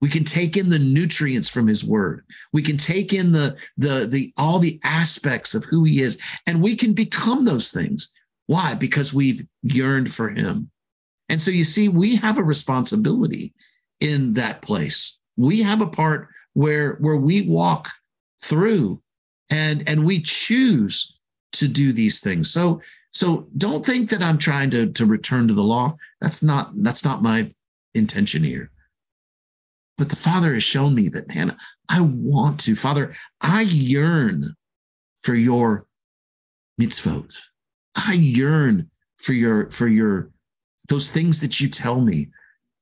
We can take in the nutrients from his word. We can take in the, the, the, all the aspects of who he is, and we can become those things. Why? Because we've yearned for him. And so you see, we have a responsibility in that place. We have a part where, where we walk through and, and we choose to do these things. So, so don't think that I'm trying to, to return to the law. That's not, that's not my intention here. But the Father has shown me that, man, I want to. Father, I yearn for your mitzvot. I yearn for your, for your, those things that you tell me.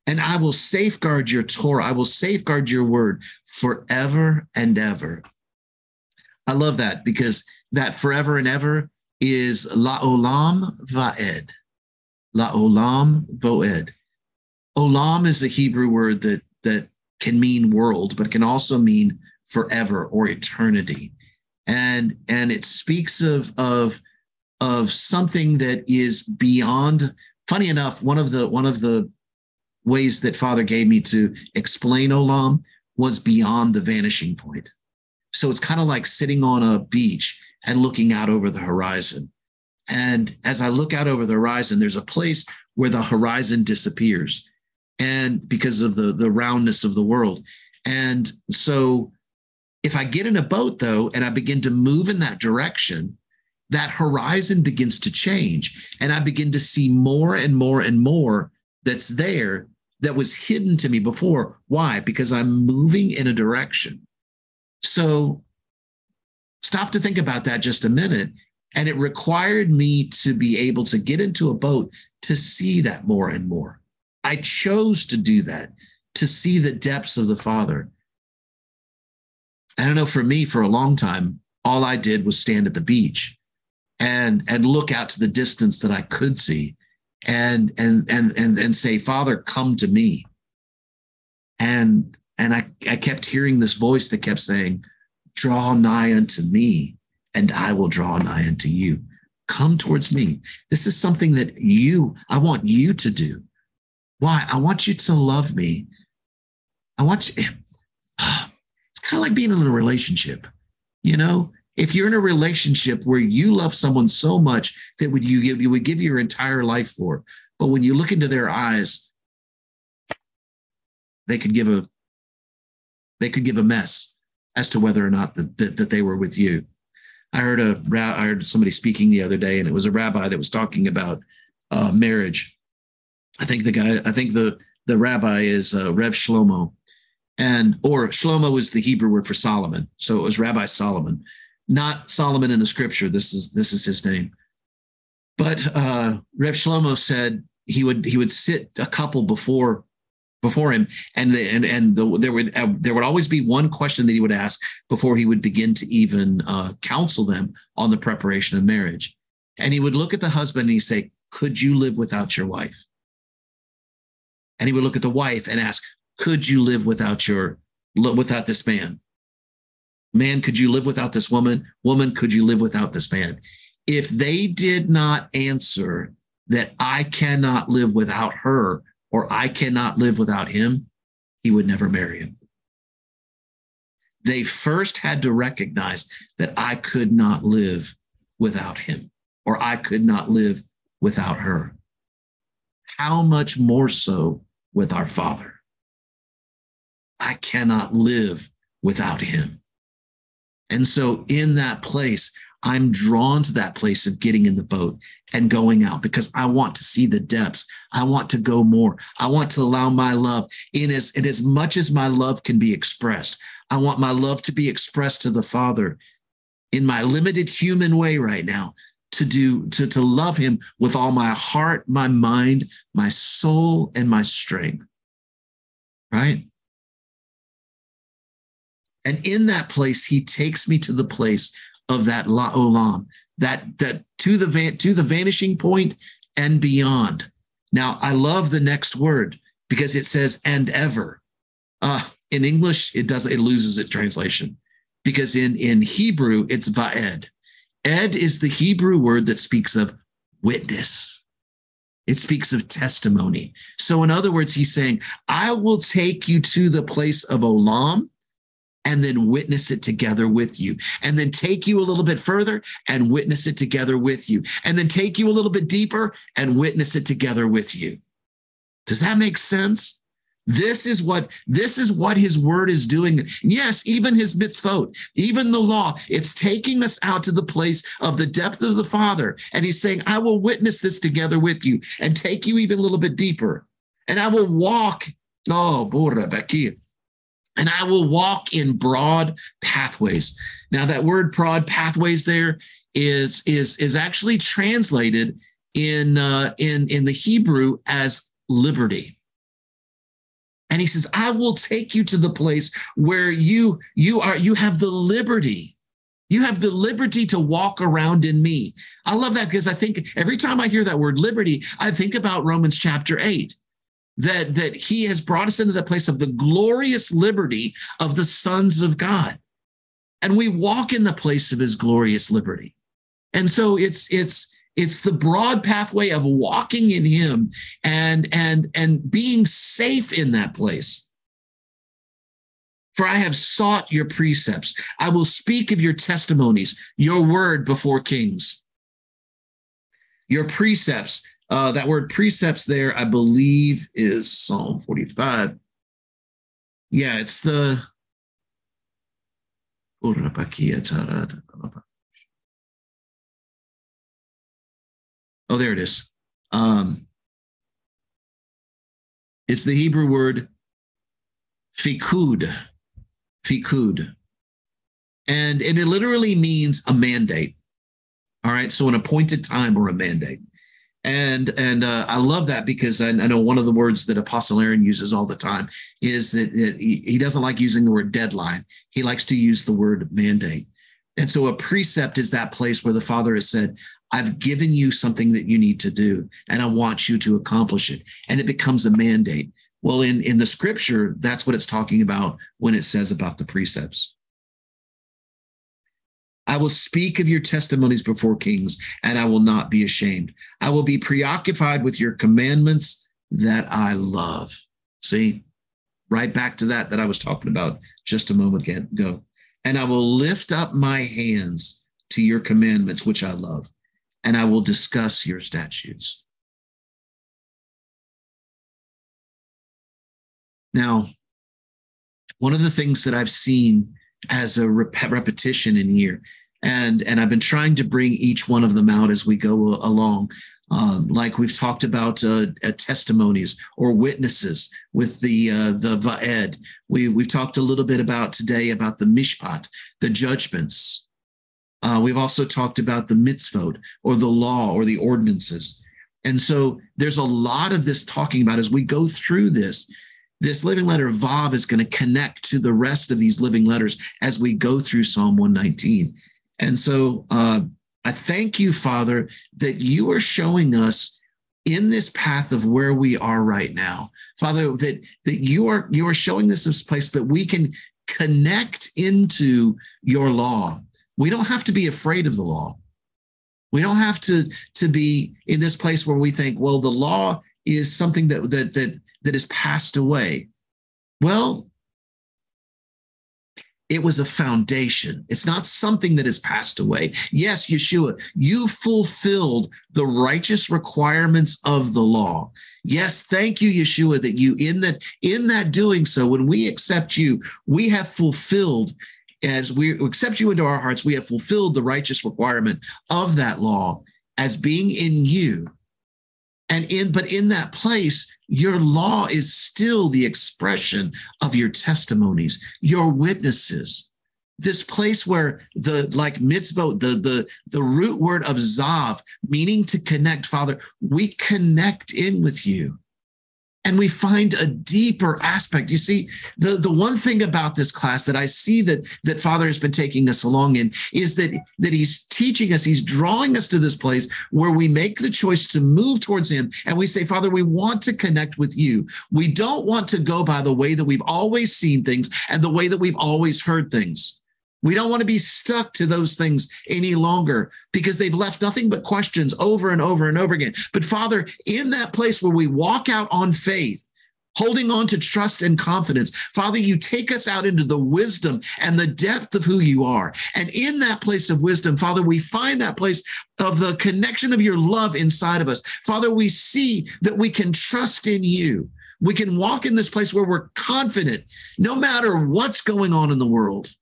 And I will safeguard your Torah. I will safeguard your word forever and ever. I love that because that forever and ever is la olam va'ed. La olam voed. Olam is a Hebrew word that that can mean world, but can also mean forever or eternity. And and it speaks of of of something that is beyond. Funny enough, one of the one of the ways that Father gave me to explain Olam was beyond the vanishing point. So it's kind of like sitting on a beach and looking out over the horizon. And as I look out over the horizon, there's a place where the horizon disappears and because of the the roundness of the world. And so if i get in a boat though and i begin to move in that direction that horizon begins to change and i begin to see more and more and more that's there that was hidden to me before. Why? Because i'm moving in a direction. So stop to think about that just a minute. And it required me to be able to get into a boat to see that more and more I chose to do that, to see the depths of the Father. I don't know, for me, for a long time, all I did was stand at the beach and and look out to the distance that I could see and and and and, and say, Father, come to me. And and I, I kept hearing this voice that kept saying, Draw nigh unto me, and I will draw nigh unto you. Come towards me. This is something that you, I want you to do. Why? I want you to love me. I want you. It's kind of like being in a relationship. You know, if you're in a relationship where you love someone so much that would you give you would give your entire life for, but when you look into their eyes, they could give a they could give a mess as to whether or not that, that, that they were with you. I heard a I heard somebody speaking the other day, and it was a rabbi that was talking about uh, marriage I think the guy, I think the the rabbi is uh, Reb Shlomo, and or Shlomo is the Hebrew word for Solomon. So it was Rabbi Solomon, not Solomon in the scripture. This is this is his name. But uh, Reb Shlomo said he would he would sit a couple before before him, and the, and and the, there would uh, there would always be one question that he would ask before he would begin to even uh, counsel them on the preparation of marriage. And he would look at the husband and he say, "Could you live without your wife?" And he would look at the wife and ask, "Could you live without your without this man? Man, could you live without this woman? Woman, could you live without this man?" If they did not answer that I cannot live without her or I cannot live without him, he would never marry him. They first had to recognize that I could not live without him or I could not live without her. How much more so with our Father. I cannot live without him. And so, in that place, I'm drawn to that place of getting in the boat and going out because I want to see the depths. I want to go more. I want to allow my love in as, in as much as my love can be expressed. I want my love to be expressed to the Father in my limited human way right now to do to, to love him with all my heart, my mind, my soul, and my strength. Right? And in that place, he takes me to the place of that la olam, that that to the van, to the vanishing point and beyond. Now, I love the next word because it says and ever. Uh, in English, it does it loses its translation because in in Hebrew it's va'ed. Ed is the Hebrew word that speaks of witness. It speaks of testimony. So, in other words, he's saying, I will take you to the place of Olam and then witness it together with you. And then take you a little bit further and witness it together with you. And then take you a little bit deeper and witness it together with you. Does that make sense? This is what this is what his word is doing. Yes, even his mitzvot, even the law, it's taking us out to the place of the depth of the Father. And he's saying, I will witness this together with you and take you even a little bit deeper. And I will walk. Oh, Baki and I will walk in broad pathways. Now, that word broad pathways there is is is actually translated in uh, in in the Hebrew as liberty. And he says, "I will take you to the place where you you are you have the liberty." You have the liberty to walk around in me. I love that because I think every time I hear that word liberty, I think about Romans chapter 8 that that he has brought us into the place of the glorious liberty of the sons of God. And we walk in the place of his glorious liberty. And so it's it's it's the broad pathway of walking in him and and and being safe in that place. For I have sought your precepts. I will speak of your testimonies, your word before kings. Your precepts, uh, that word precepts there, I believe, is Psalm 45. Yeah, it's the. Oh, there it is. Um, it's the Hebrew word fikud, fikud. And, it literally means a mandate. All right. So an appointed time or a mandate and and uh, I love that because I, I, know one of the words that Apostle Aaron uses all the time is that, he doesn't like using the word deadline. He likes to use the word mandate. And so a precept is that place where the Father has said, I've given you something that you need to do, and I want you to accomplish it. And it becomes a mandate. Well, in, in the scripture, that's what it's talking about when it says about the precepts. I will speak of your testimonies before kings, and I will not be ashamed. I will be preoccupied with your commandments that I love. See, right back to that that I was talking about just a moment ago. And I will lift up my hands to your commandments, which I love, and I will discuss your statutes. Now, one of the things that I've seen as a rep- repetition in here. And, and I've been trying to bring each one of them out as we go along. Um, like we've talked about uh, uh, testimonies or witnesses with the uh, the va'ed. We we've talked a little bit about today about the mishpat, the judgments. Uh, we've also talked about the mitzvot or the law or the ordinances. And so there's a lot of this talking about as we go through this this living letter Vav is going to connect to the rest of these living letters as we go through Psalm 119. And so uh, I thank you, Father, that you are showing us in this path of where we are right now. Father, that, that you are you are showing this place that we can connect into your law. We don't have to be afraid of the law. We don't have to, to be in this place where we think, well, the law is something that that that that has passed away. Well, it was a foundation. It's not something that has passed away. Yes, Yeshua, you fulfilled the righteous requirements of the law. Yes, thank you, Yeshua, that you in that in that doing so, when we accept you, we have fulfilled as we accept you into our hearts, we have fulfilled the righteous requirement of that law as being in you. And in but in that place your law is still the expression of your testimonies your witnesses. This place where the like mitzvot, the the the root word of zav, meaning to connect, Father, we connect in with you and we find a deeper aspect. You see the, the one thing about this class that i see that that father has been taking us along in is that that he's teaching us he's drawing us to this place where we make the choice to move towards him and we say father we want to connect with you. We don't want to go by the way that we've always seen things and the way that we've always heard things we don't want to be stuck to those things any longer because they've left nothing but questions over and over and over again. But Father, in that place where we walk out on faith, holding on to trust and confidence. Father, you take us out into the wisdom and the depth of who you are. And in that place of wisdom, Father, we find that place of the connection of your love inside of us. Father, we see that we can trust in you. We can walk in this place where we're confident no matter what's going on in the world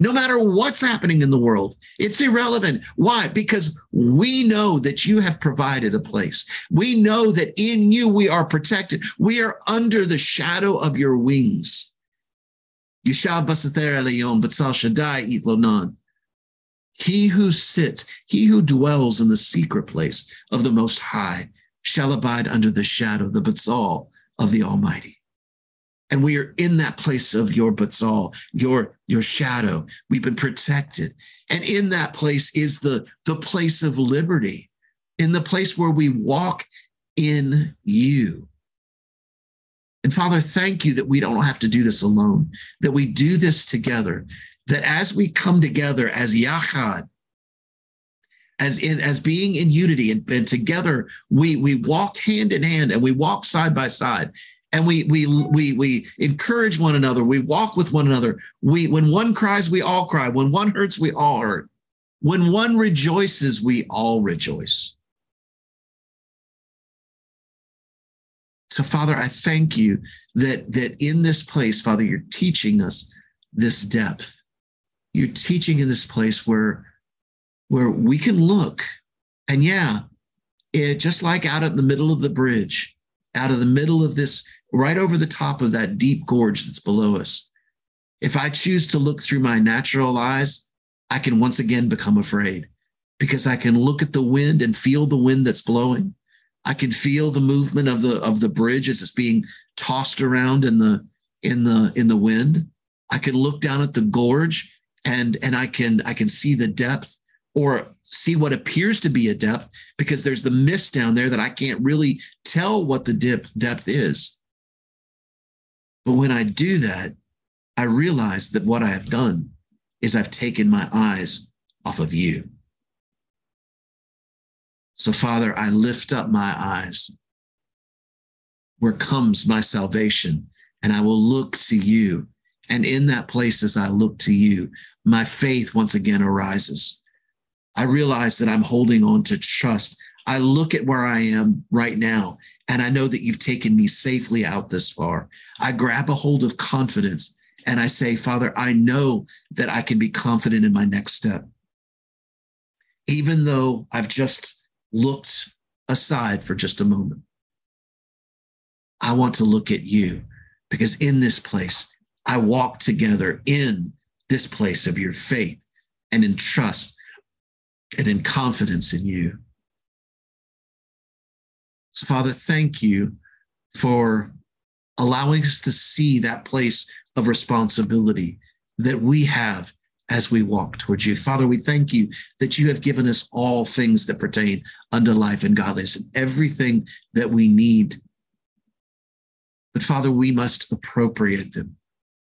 no matter what's happening in the world. It's irrelevant. Why? Because we know that you have provided a place. We know that in you we are protected. We are under the shadow of your wings. Yishab Basather Elyon, Batsal Shaddai Itlonan. He who sits, he who dwells in the secret place of the Most High shall abide under the shadow, of the Batsal of the Almighty and we are in that place of your batzal, your your shadow. We've been protected, and in that place is the the place of liberty, in the place where we walk in you. And Father, thank you that we don't have to do this alone, that we do this together, that as we come together as Yachad, as in as being in unity and, and together, we we walk hand in hand and we walk side by side and we we we we encourage one another. We walk with one another. We when one cries we all cry. When one hurts we all hurt. When one rejoices we all rejoice. So father i thank you that that in this place father you're teaching us this depth. You're teaching in this place where where we can look. And yeah it just like out in the middle of the bridge out of the middle of this right over the top of that deep gorge that's below us. If I choose to look through my natural eyes, I can once again become afraid because I can look at the wind and feel the wind that's blowing. I can feel the movement of the of the bridge as it's being tossed around in the in the in the wind. I can look down at the gorge and and I can I can see the depth or see what appears to be a depth because there's the mist down there that I can't really tell what the dip, depth is. But when I do that, I realize that what I have done is I've taken my eyes off of you. So, Father, I lift up my eyes. Where comes my salvation? And I will look to you. And in that place, as I look to you, my faith once again arises. I realize that I'm holding on to trust. I look at where I am right now and I know that you've taken me safely out this far. I grab a hold of confidence and I say, Father, I know that I can be confident in my next step. Even though I've just looked aside for just a moment, I want to look at you because in this place, I walk together in this place of your faith and in trust and in confidence in you. So, Father, thank you for allowing us to see that place of responsibility that we have as we walk towards you. Father, we thank you that you have given us all things that pertain unto life and godliness and everything that we need. But Father, we must appropriate them.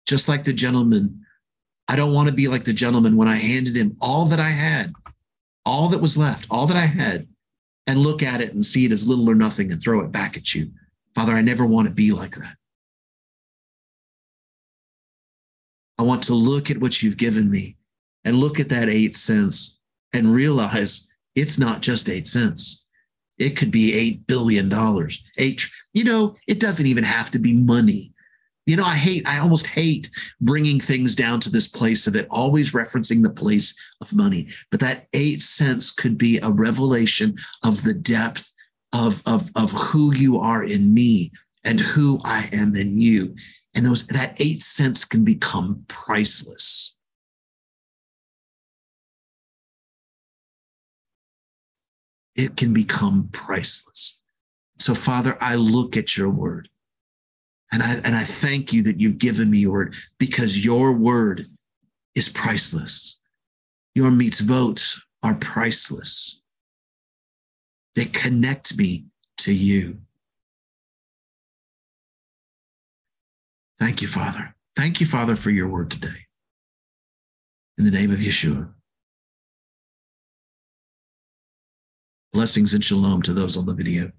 Just like the gentleman, I don't want to be like the gentleman when I handed him all that I had, all that was left, all that I had and look at it and see it as little or nothing and throw it back at you. Father, I never want to be like that. I want to look at what you've given me and look at that eight cents and realize it's not just eight cents. It could be $8 billion. Eight, you know, it doesn't even have to be money. You know, I hate, I almost hate bringing things down to this place of it always referencing the place of money. But that eight cents could be a revelation of the depth of, of, of who you are in me and who I am in you. And those that eight cents can become priceless. It can become priceless. So, Father, I look at your word and I, and I thank you that you've given me your word because your word is priceless. Your mitzvot are priceless. They connect me to you. Thank you, Father. Thank you, Father, for your word today. In the name of Yeshua. Blessings and shalom to those on the video.